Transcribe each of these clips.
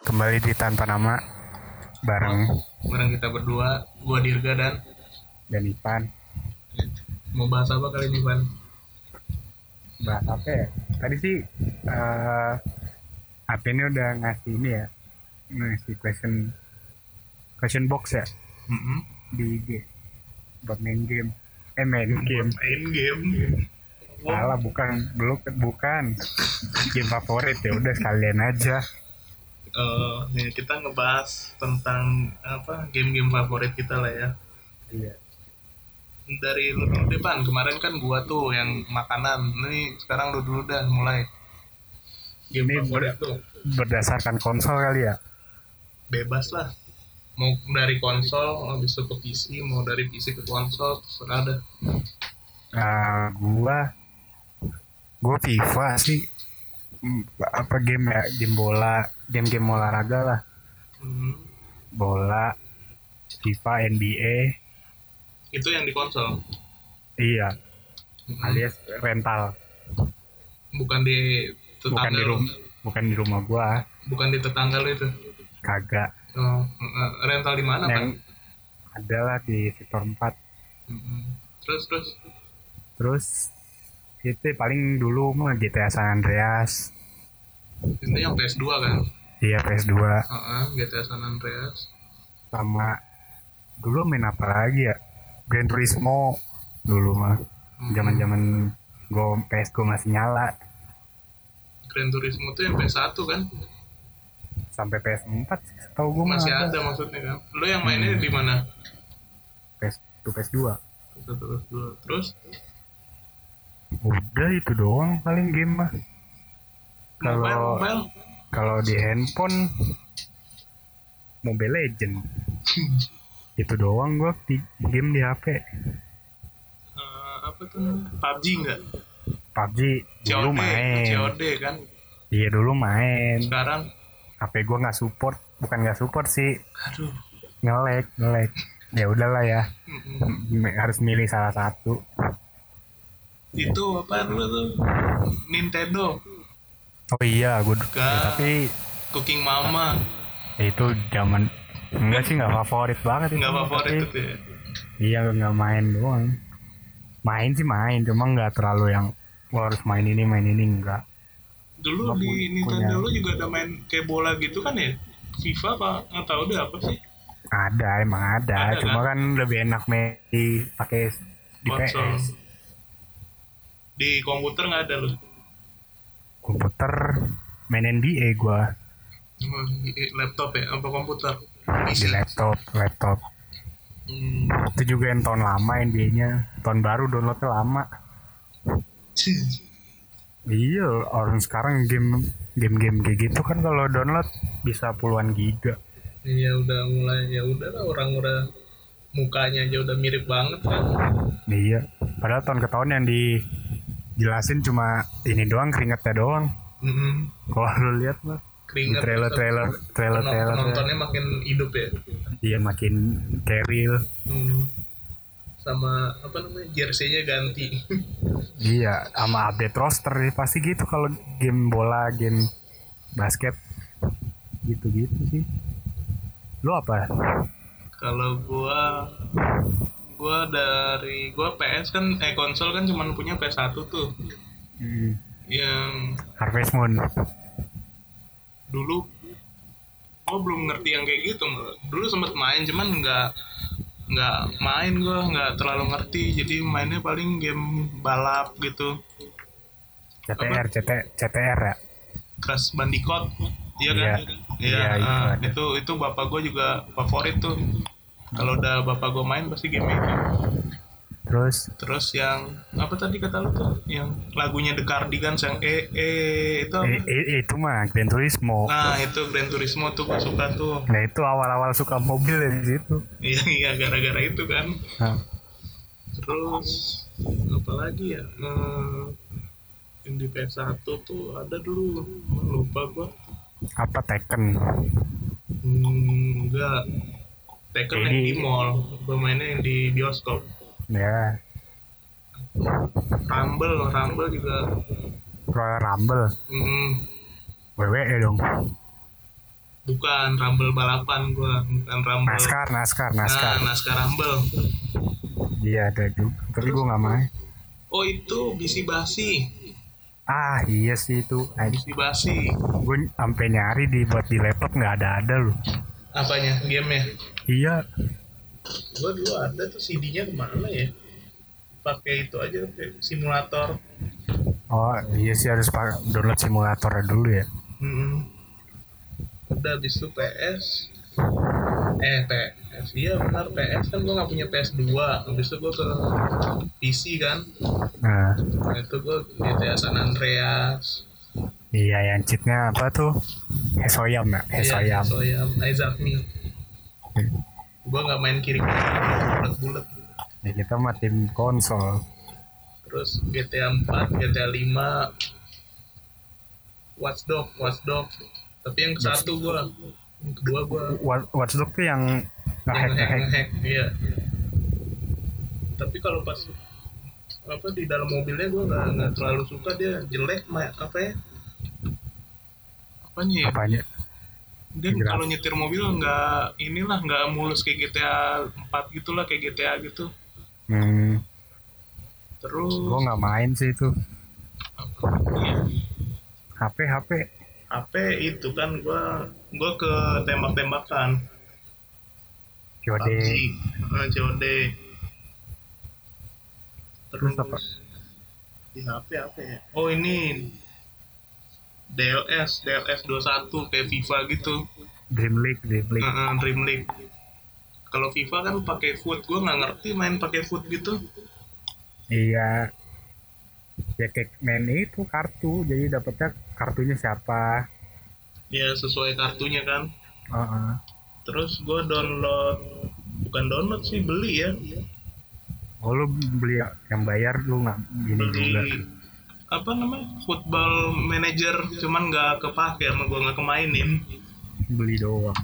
Kembali di tanpa nama bareng Bareng kita berdua, gua Dirga dan dan Ipan. mau bahas apa kali ini, Van? Bahas apa ya? Tadi sih eh apa ini udah ngasih ini ya, ngasih question question box ya Mm-mm. di IG buat main game. Eh main game. Main game. Salah bukan belum bukan game favorit ya udah sekalian aja. Eh, ya, kita ngebahas tentang apa game-game favorit kita lah ya. Iya. Dari lu dulu deh, Pan. Kemarin kan gua tuh yang makanan. Nih sekarang lu dulu dah mulai. Game Ini favorit ber- tuh Berdasarkan konsol kali ya. bebas lah. Mau dari konsol, habis itu ke PC, mau dari PC ke konsol, terserah dah. Ah, gua gua FIFA sih Hmm, apa game ya game bola game-game olahraga lah Hmm. bola FIFA NBA Itu yang di konsol, iya Mm-mm. alias rental bukan di bukan tetangga di lu. rumah bukan di rumah gua bukan di tetangga lu itu. kagak Oh, eh, rental di mana, yang Pan? ada lah di sektor 4 Mm-mm. Terus terus terus itu paling dulu mah GTA San Andreas itu yang PS2 kan? iya PS2 Heeh, GTA San Andreas. sama dulu main apa lagi ya Gran Turismo dulu mah zaman-zaman gua PS gua masih nyala Gran Turismo tuh yang PS1 kan? Sampai PS4 sih setahu gua mah Masih ada. ada maksudnya kan? Lu yang mainnya Hmm. di mana? PS1 PS2 Terus terus terus udah itu doang paling game mah kalau kalau di handphone Mobile Legend itu doang gua di game di HP Eh, apa tuh? PUBG enggak? PUBG dulu COD, main COD kan? iya dulu main Sekarang HP gua nggak support bukan nggak support sih aduh. ngelek ngelek ya udahlah ya harus milih salah satu Itu apa lu tuh? Nintendo, oh iya Ga- ya, tapi Cooking Mama, itu zaman enggak sih nggak favorit banget itu nggak favorit tapi- itu ya? Iya nggak main doang. Main sih main, cuma nggak terlalu yang "Wah, harus main ini main ini enggak. Dulu Nggak di Nintendo lu juga ada main kayak bola gitu kan ya? FIFA apa nggak tahu deh apa sih? Ada emang ada, Ada, cuma kan lebih enak main di pakai di Konsol. PS. Di komputer nggak ada lu? Komputer main NBA gua Oh, laptop ya? Apa komputer? di laptop, laptop. Hmm. Itu juga yang tahun lama NBA-nya, tahun baru downloadnya lama. Iya, orang sekarang game game-game kayak gitu kan kalau download bisa puluhan giga. Iya udah mulai ya udah lah orang udah mukanya aja udah mirip banget kan. Iya, padahal tahun ke tahun yang dijelasin cuma ini doang keringetnya doang. Mm-mm. Kalau lu lihat di Keringat trailer trailer trailer trailer penontonnya makin hidup ya. iya makin keril. Hmm. Sama apa namanya jersey-nya ganti. Iya, sama update roster ya, pasti gitu kalau game bola, game basket gitu-gitu sih. Lu apa? Kalau gua gua dari gua PS kan eh konsol kan cuman punya PS1 tuh. Hmm, Yang Harvest Moon. dulu gua belum ngerti yang kayak gitu dulu sempet main cuman nggak nggak main gua nggak terlalu ngerti. Jadi mainnya paling game balap gitu. CTR, CT, CTR ya. Crash Bandicoot. Iya Iya. kan iya Iya, itu ah, ada. itu itu bapak gue juga favorit tuh. Kalau udah bapak gue main pasti game itu Terus? Terus yang apa tadi kata lu tuh? Yang lagunya The Cardigans yang eh eh itu apa? eh, eh, itu mah Gran Turismo. nah itu Gran Turismo tuh gue suka tuh. Nah itu awal-awal suka mobil dari situ. iya iya gara-gara itu kan. Nah, terus apa lagi ya? Eh, yang di PS1 tuh ada dulu lupa gua. Apa Tekken? hmm, enggak. Tekken yang Jadi- di mall. Gua mainnya yang di bioskop Ya, Rumble Rumble juga. Royal Rumble mm, WWE dong. Bukan Rumble balapan gua bukan Rumble NASCAR NASCAR nah NASCAR NASCAR Rumble iya ada juga. Tapi gue nggak main. Oh itu bisi basi. Ah iya sih itu. Bisi basi. Gue sampai nyari di buat di laptop nggak ada ada loh. Apanya? Gamenya? Iya gua dulu ada tuh CD-nya ke mana ya? Pakai itu aja simulator. Oh iya sih harus download simulator dulu ya. Mm-mm. udah habis itu PS eh PS iya benar PS kan gua nggak punya PS2 habis itu gua ke PC kan. Nah. Nah itu gua GTA San Andreas. Iya yang cheatnya apa tuh? Hesoyam ya? Hesoyam. Iya, Soyam Isaac Gua nggak main kiri kanan bulat-bulat. Ya kita mah tim konsol. Terus GTA 4 GTA 5 Watchdog Watchdog tapi yang satu gua yang kedua gua. Wa- Watchdog tuh yang ngehack ngehack. ngehack iya. Tapi kalau pas apa di dalam mobilnya gua nggak nggak terlalu suka dia jelek apa ya? Apanya ya? Apanya dia kalau nyetir mobil nggak inilah nggak mulus kayak GTA 4 gitulah kayak GTA gitu. Hmm, terus gue nggak main sih itu. Iya, HP HP HP itu kan gua gua ke tembak-tembakan. COD COD terus Terus apa? di HP apa ya oh ini DLS DLS 21 kayak FIFA gitu. Dream League Dream League. Heeh, Dream League. Kalau FIFA kan pakai foot gua nggak ngerti main pakai foot gitu. Iya. Ya kayak main itu kartu. Jadi dapetnya kartunya siapa? Ya sesuai kartunya kan. Heeh. terus gua download bukan download sih beli ya. Oh lu beli yang bayar lu nggak gini juga. beli apa namanya football manager cuman nggak kepake sama gua nggak kemainin. Beli doang.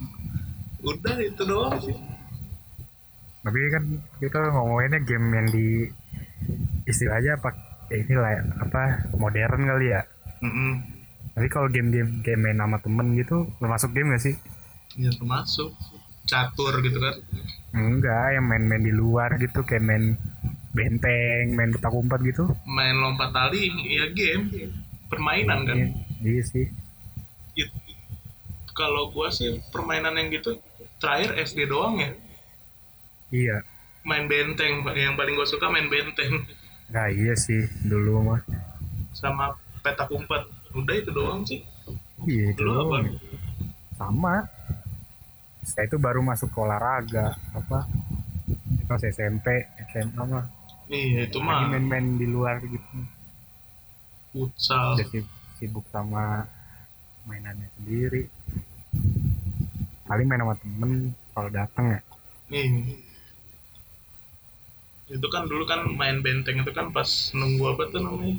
Udah itu doang sih. Tapi kan kita ngomonginnya game yang di istilahnya apa ini lah ya, apa modern kali ya. Mm-mm. tapi kalau game-game game main sama temen gitu termasuk game gak sih? Ya termasuk catur gitu kan. Enggak yang main-main di luar gitu kayak main benteng main petak umpet gitu. Main lompat tali ya game permainan kan. Iya, iya sih. It- kalau gua sih permainan yang gitu terakhir SD doang ya. Iya. Main benteng yang paling gua suka main benteng. Nah iya sih dulu mah. Sama petak umpet. Udah itu doang sih. Iya itu Lu apa? doang. sama. Saya itu baru masuk ke olahraga apa? Pas SMP SMA mah iya itu mah. main-main di luar gitu. Futsal. Udah sib- sibuk sama mainannya sendiri. Paling main sama temen kalau datang ya. Nih itu kan dulu kan main benteng itu kan pas nunggu apa tuh namanya?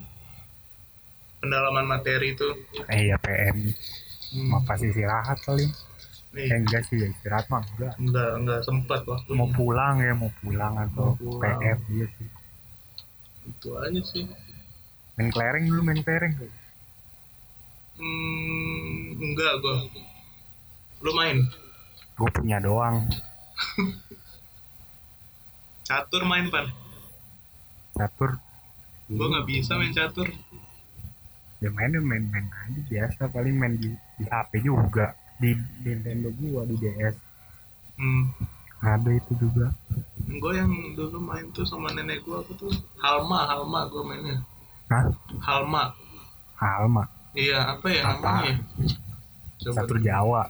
Pendalaman materi itu. Eh ya PM Hmm. mau pas istirahat kali. Eh nih enggak sih ya istirahat mah enggak. Nggak nggak sempat waktu. Mau pulang ya mau pulang atau Mau pulang. PM iya sih itu aja sih. Main kelereng dulu main kelereng hmm, enggak gua. Lu main? Gue punya doang. Catur main pan. Catur. Gua nggak bisa main catur. Ya mainnya main-main aja biasa. Paling main di, di HP juga. Di, di Nintendo gua di DS hmm. ada itu juga gue yang dulu main tuh sama nenek gua apa tuh Halma Halma gua mainnya. Hah? Halma. Alma iya apa ya Apa? namanya coba catur Jawa.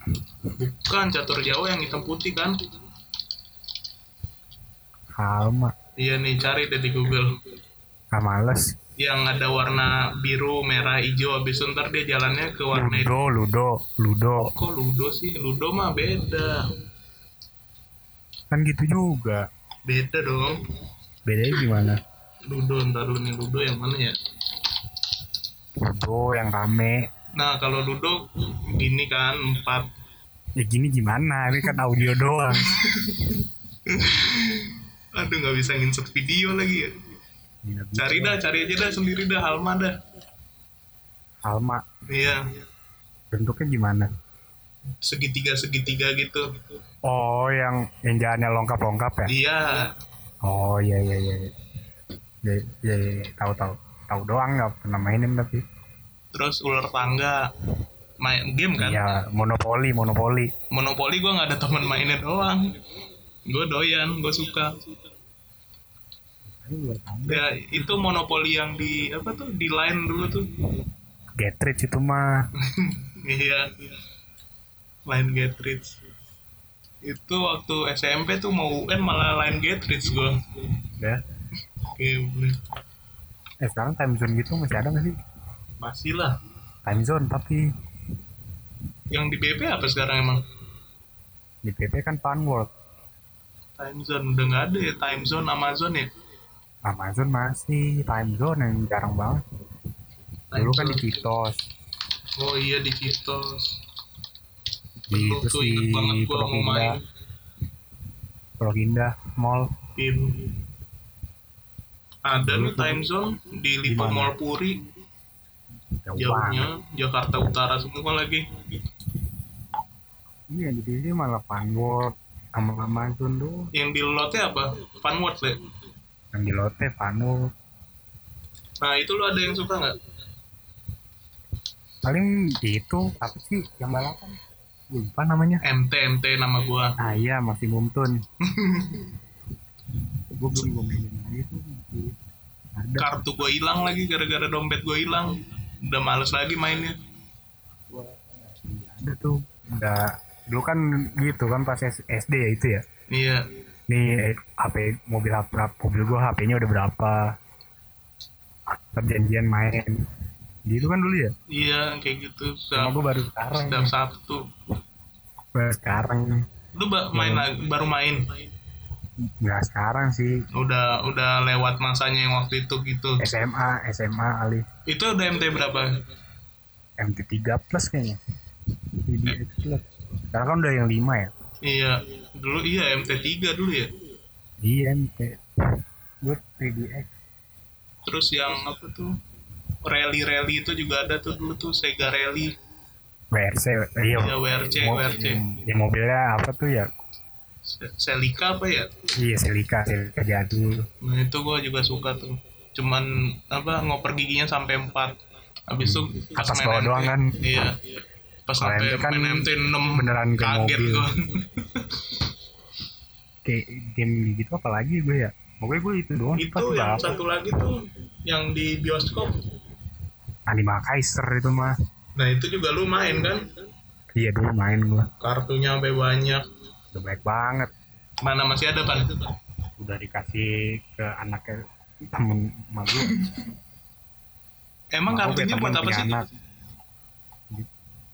Bukan catur Jawa yang hitam putih kan? Alma iya nih cari deh di Google. Ah males. Yang ada warna biru merah hijau habis itu ntar dia jalannya ke warna itu. Ludo Ludo Ludo. Kok Ludo sih? Ludo mah beda. Kan gitu juga beda dong. Bedanya gimana? Ludo ntar dulu nih Ludo yang mana ya? Ludo yang rame. Nah kalau Ludo gini kan empat. Ya gini gimana? Ini kan audio doang. Aduh nggak bisa insert video lagi ya. Gila, gitu cari dah cari aja dah sendiri dah Halma dah. Alma. Iya. Bentuknya gimana segitiga segitiga gitu. Oh yang yang jalannya longkap longkap ya? Iya. Oh iya iya iya iya. Iya iya, iya. tahu tahu. Tahu doang nggak pernah mainin tapi. Terus ular tangga. Main game kan? Iya monopoli monopoli. Monopoli gue nggak ada teman mainnya doang. Gue doyan gue suka. Ya itu monopoli yang di apa tuh? Di line dulu tuh. Get rich itu mah. Iya line get rich itu waktu SMP tuh mau UN malah line get rich gue ya. Oke boleh. Eh sekarang time zone gitu masih ada nggak sih? Masih lah. Time zone tapi yang di BP apa sekarang emang? Di PP kan fun world. Time zone udah nggak ada ya? Time zone Amazon ya? Amazon masih time zone yang jarang banget. Time dulu kan di zone. Kitos. Oh iya di Citos di Dulu terus tuh di banget gua mau Prokinda main Prokinda Mall. Tim ada Dulu nih time zone di Lipo Di mana? Mall Puri. Jauh jauhnya Jakarta Utara semua lagi. Iya di sini malah fun world. Sama Amazon tuh. Yang di lotnya apa? Fun World ya yang di Lotte fun world. Nah itu lu ada yang suka nggak? Paling itu apa sih? Yang balapan lupa namanya. MT MT nama gua. Ah iya maksimum tune gue belum gue mainin lagi. Tuh masih ada. Kartu gua hilang lagi gara-gara dompet gua hilang. Udah males lagi mainnya. Iya, ada tuh. Udah dulu kan gitu kan pas SD ya itu ya? Iya. Nih eh, HP mobil HP mobil gua HP-nya udah berapa? Perjanjian main gitu kan dulu ya? Iya kayak gitu. Sama setiap, gua baru sekarang setiap Sabtu. Baru sekarang. Lu ba- main lagi? Baru main? Nggak sekarang sih. Udah udah lewat masanya yang waktu itu gitu. SMA SMA Ali itu udah MT berapa? MT3 plus kayaknya. TDX plus. Sekarang kan udah yang 5 ya? Iya. Dulu iya MT3 dulu ya? Iya MT gue 3DX terus yang apa tuh rally rally itu juga ada tuh dulu tuh Sega Rally. WRC iya. Ya WRC Mo- WRC ya mobilnya apa tuh ya? Se- Celica apa ya? Iya Selika Selika jadul nah itu gua juga suka tuh. Cuman apa ngoper giginya sampai 4 habis itu pas Atas bawah doang kan? iya. Pas Kalau sampai kan main MT 6 beneran ke kaget mobil. kayak game gitu apa lagi gue ya? Pokoknya gue itu doang itu yang satu lagi tuh yang di bioskop Anima Kaiser itu mah. Nah itu juga lu main kan? Iya dulu main gue kartunya sampai banyak. Udah baik banget. Mana masih ada kan udah dikasih ke anaknya temen gue emang Mau kartunya buat apa sih? anak.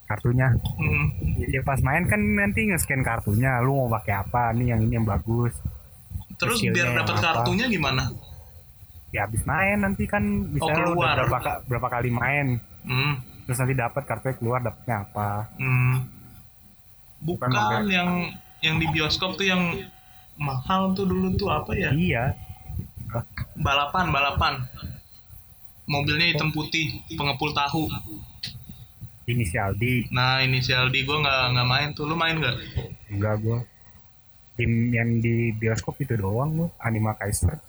kartunya. Hmm. ya pas main kan nanti nge-scan kartunya. Lu mau pakai apa? Nih yang ini yang bagus. Terus biar dapat apa? kartunya gimana ya habis main nanti kan lu udah Oh, keluar. berapa, berapa kali main. Hmm. terus nanti dapat kartunya keluar dapatnya apa. Hmm. bukan pakai- yang yang di bioskop tuh yang mahal tuh dulu tuh apa ya? Iya. Balapan balapan. Mobilnya hitam putih pengepul tahu. Inisial D. Nah inisial D gue nggak nggak main tuh. Lu main nggak? Enggak gue tim yang di bioskop itu doang gue Anima Kaiser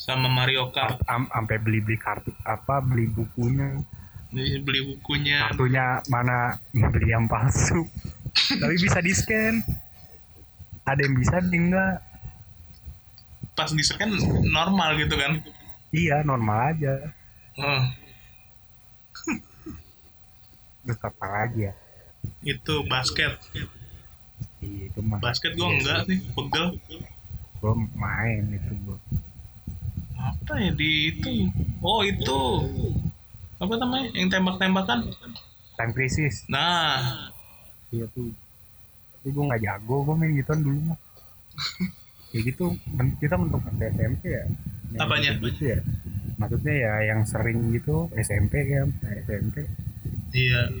sama Mario Kart. Am- sampai beli beli kartu apa beli bukunya. Beli bukunya. Kartunya mana beli yang palsu. Tapi bisa di scan ada yang bisa ada yang enggak. Pas di scan normal gitu kan? Iya normal aja. Oh, terus apa lagi ya? Itu basket. Iya, itu mah. Basket gue Iya. enggak sih pegel. Gue main itu gue apa ya di itu? Oh itu. Apa namanya? Yang tembak-tembakan? Time crisis. Nah. Iya tuh. Tapi gue nggak jago gue main gituan dulu mah. Kayak gitu. Kita mentok SMP ya. Apanya? gitu ya. Maksudnya ya yang sering gitu SMP ya SMP iya.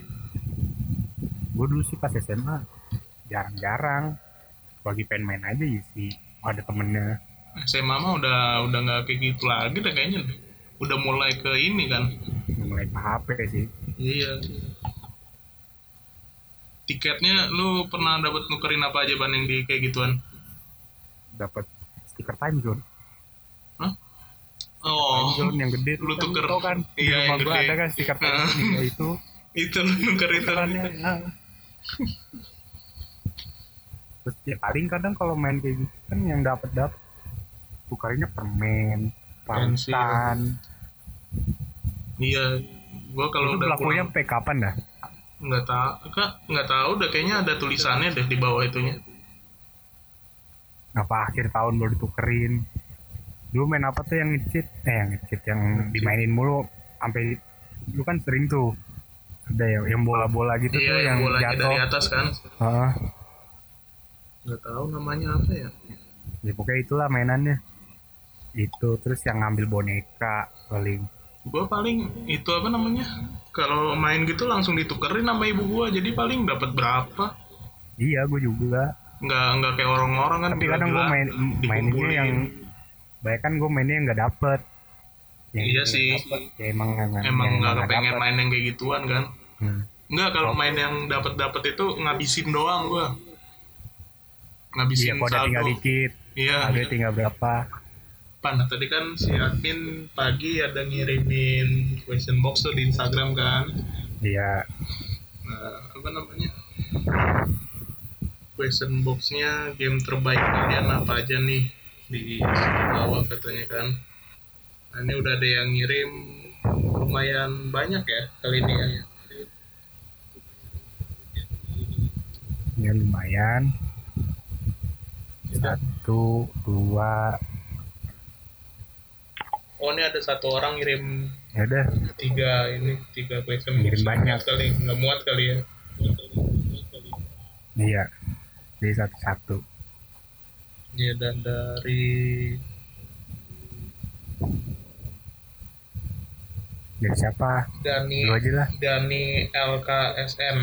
Gue dulu sih pas SMA jarang-jarang. Lagi pengen main aja ya sih. Ada temennya SMA mah udah udah nggak kayak gitu lagi deh kayaknya. Udah mulai ke ini kan. Mulai ke HP sih. Iya. Tiketnya lu pernah dapat nukerin apa aja ban yang di kayak gituan? Dapat stiker time zone. Hah? oh. Time zone yang gede lu kan, tuker. kan? Di Iya, rumah yang gua gede. ada kan stiker time zone ya itu. Itu lu nuker itu ah. terus ya paling kadang kalau main kayak gitu kan yang dapat dapat tukarnya permen parutan iya gua kalau udah berlakunya pulang sampai kapan dah? Nggak tahu kak nggak tahu udah kayaknya ada tulisannya deh di bawah itunya. Apa akhir tahun baru ditukerin? Dulu main apa tuh yang ngecit? Eh yang ngecit yang dimainin mulu. Sampai lu kan sering tuh ada ya yang bola-bola gitu tuh iya yang yang bolanya jatuh. dari atas kan. Heeh. nggak tahu namanya apa ya. Ya pokoknya itulah mainannya itu terus yang ngambil boneka paling. Gue paling itu apa namanya? Kalau main gitu langsung ditukerin sama ibu gue jadi paling dapat berapa? Iya gue juga. Nggak nggak kayak orang-orang kan tapi kadang gue main dikumpulin. yang banyak kan gue mainnya yang nggak dapet. Yang Iya sih. dapet, ya emang emang nggak kepengen dapet. main yang kayak gituan kan? Hmm. nggak kalau main yang dapat dapat itu ngabisin doang gue iya ngabisin kalau udah tinggal saldo dikit iya. ada tinggal berapa Pan, tadi kan si admin pagi ada ngirimin question box tuh di Instagram kan. Iya. Nah, apa namanya? Question boxnya game terbaik kalian apa aja nih? Di bawah katanya kan. Nah, ini udah ada yang ngirim lumayan banyak ya kali ini ya. Ya lumayan. Satu dua oh ini ada satu orang ngirim ya udah. tiga ini tiga question Ngirim banyak. Kali nggak muat kali ya. Iya. Jadi satu satu. Iya dan dari dari siapa? Dani lu aja lah. Dani LKSN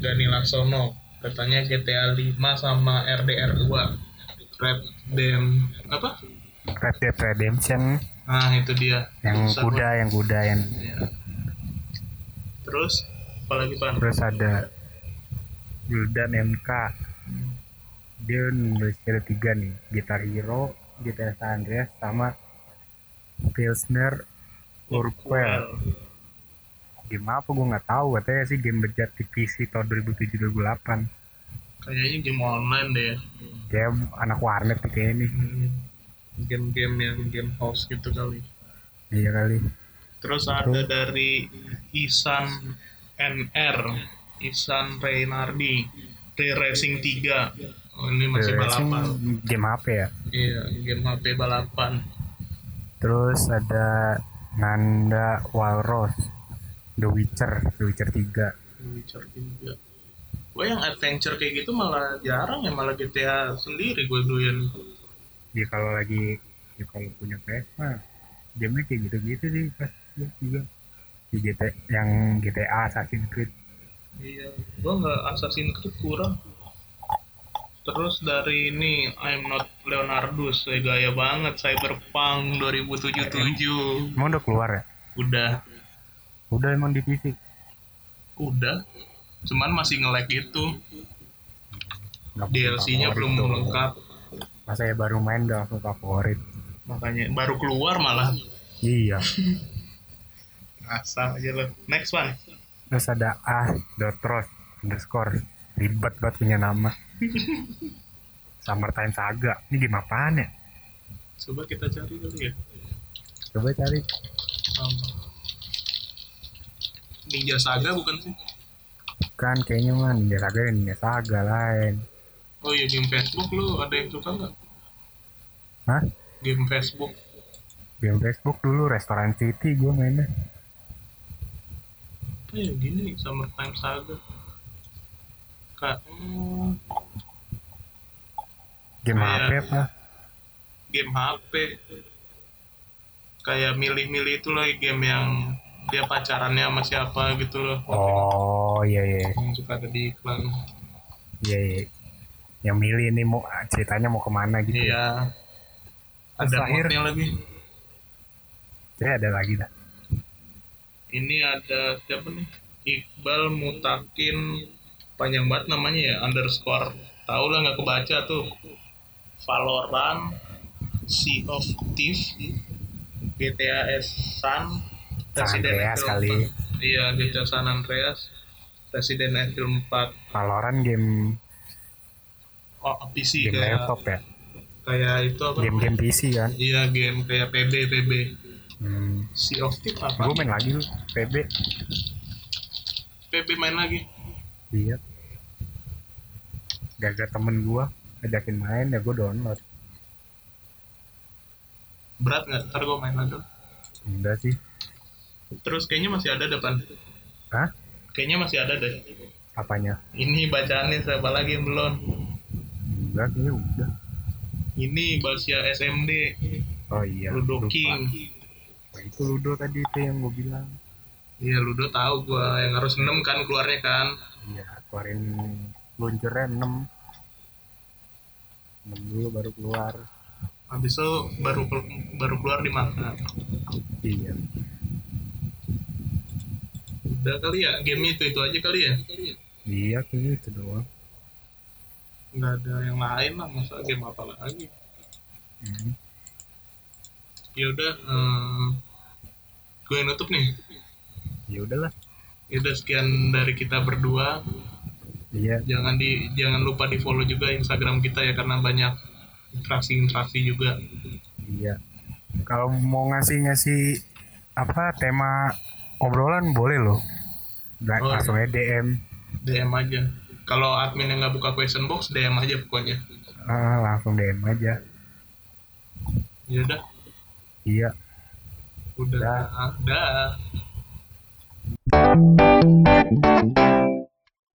Dani Laksono. Katanya GTA 5 sama RDR 2 Red Dem apa? Red Dead Redemption nah itu dia. Yang Susah kuda yang kuda yang. Iya. terus apalagi pan? Terus ada Wildan MK dia nulis ada tiga nih. Guitar Hero GTA San Andreas sama Pilsner Urquell. Game apa? Gue nggak tahu. Katanya sih game bejat di PC tahun 2007-2008 kayaknya game online deh. Ya game anak warnet nih kayaknya nih game-game yang game house gitu kali. Iya kali. Terus ada dari Isan NR Isan Reynardi Ray Racing 3 oh, ini masih Racing balapan. game apa ya? Iya game HP balapan. Terus ada Nanda Walros The Witcher The Witcher 3 Witcher 3 gue yang adventure kayak gitu malah jarang ya malah GTA sendiri gue doyan dia kalau lagi ya kalau punya PS mah gamenya kayak gitu-gitu sih pas dia juga. Di GTA yang GTA Assassin's Creed. Iya gue nggak Assassin's Creed kurang. Terus dari ini I'm not Leonardus eh, gaya banget Cyberpunk 2077 emang udah keluar ya? Udah. Udah emang di PC udah. Cuman masih nge-lag gitu. Nggak DLC-nya belum lengkap masa ya baru main udah langsung favorit. Makanya baru keluar malah. Iya. Asal aja lo next one. Terus ada ah dotros underscore. Ribet banget punya nama. Summertime Saga. Ini game apaan ya? Coba kita cari kali ya. Coba cari. Um, Ninja Saga bukan sih? Kan kayaknya mah Ninja Saga dan Ninja Saga lain oh iya game Facebook lu ada yang suka nggak? Hah? game Facebook. Game Facebook dulu Restoran City gue mainnya. Apa ya gini Summertime Saga. Kak hmm, game Kayak- HP apa? Game HP kayak milih-milih itu lagi game yang dia pacarannya sama siapa gitu loh. Oh iya iya. Yang suka ada di iklan. Iya iya yang milih ini mau ceritanya mau ke mana gitu iya ada Terakhir. modnya lagi Jadi ada lagi dah. ini ada siapa nih Iqbal Mutakin panjang banget namanya ya underscore tahu lah nggak kebaca tuh Valorant Sea of Thieves GTA San San Andreas Evil kali. 4. iya GTA San Andreas Resident Evil 4 Valorant game oh, PC game kayak laptop ya. kayak itu apa Game-game PC kan. iya game kayak PB PB Hmm. Sea of Thieves apa Gue main lagi lu PB. PB main lagi Iya. Gara-gara temen gua ngajakin main ya gue download. berat nggak ntar gue main lagi Enggak sih. terus kayaknya masih ada depan Hah? kayaknya masih ada deh Apanya? ini bacaannya siapa lagi yang belum Enggak kayaknya udah. ini Basia SMD Oh iya. Ludo lupa. King Nah, itu Ludo tadi itu yang gue bilang. iya Ludo tahu gua yang harus 6 kan keluarnya kan Iya, keluarin luncurnya 6. 6 dulu baru keluar. habis itu baru baru keluar di mana Iya. udah kali ya game itu itu aja kali ya Iya kayaknya itu doang. Nggak ada yang lain lah masa game apa lagi Hmm. ya udah eh, gue nutup nih Ya udahlah. ya udah sekian dari kita berdua Iya. jangan di jangan lupa di follow juga Instagram kita ya karena banyak interaksi-interaksi juga Iya. Kalau mau ngasih-ngasih apa tema obrolan boleh loh. Oh, langsung aja DM. DM aja kalau admin yang nggak buka question box DM aja pokoknya Ah, langsung DM aja. ya udah Iya. udah Dah. dah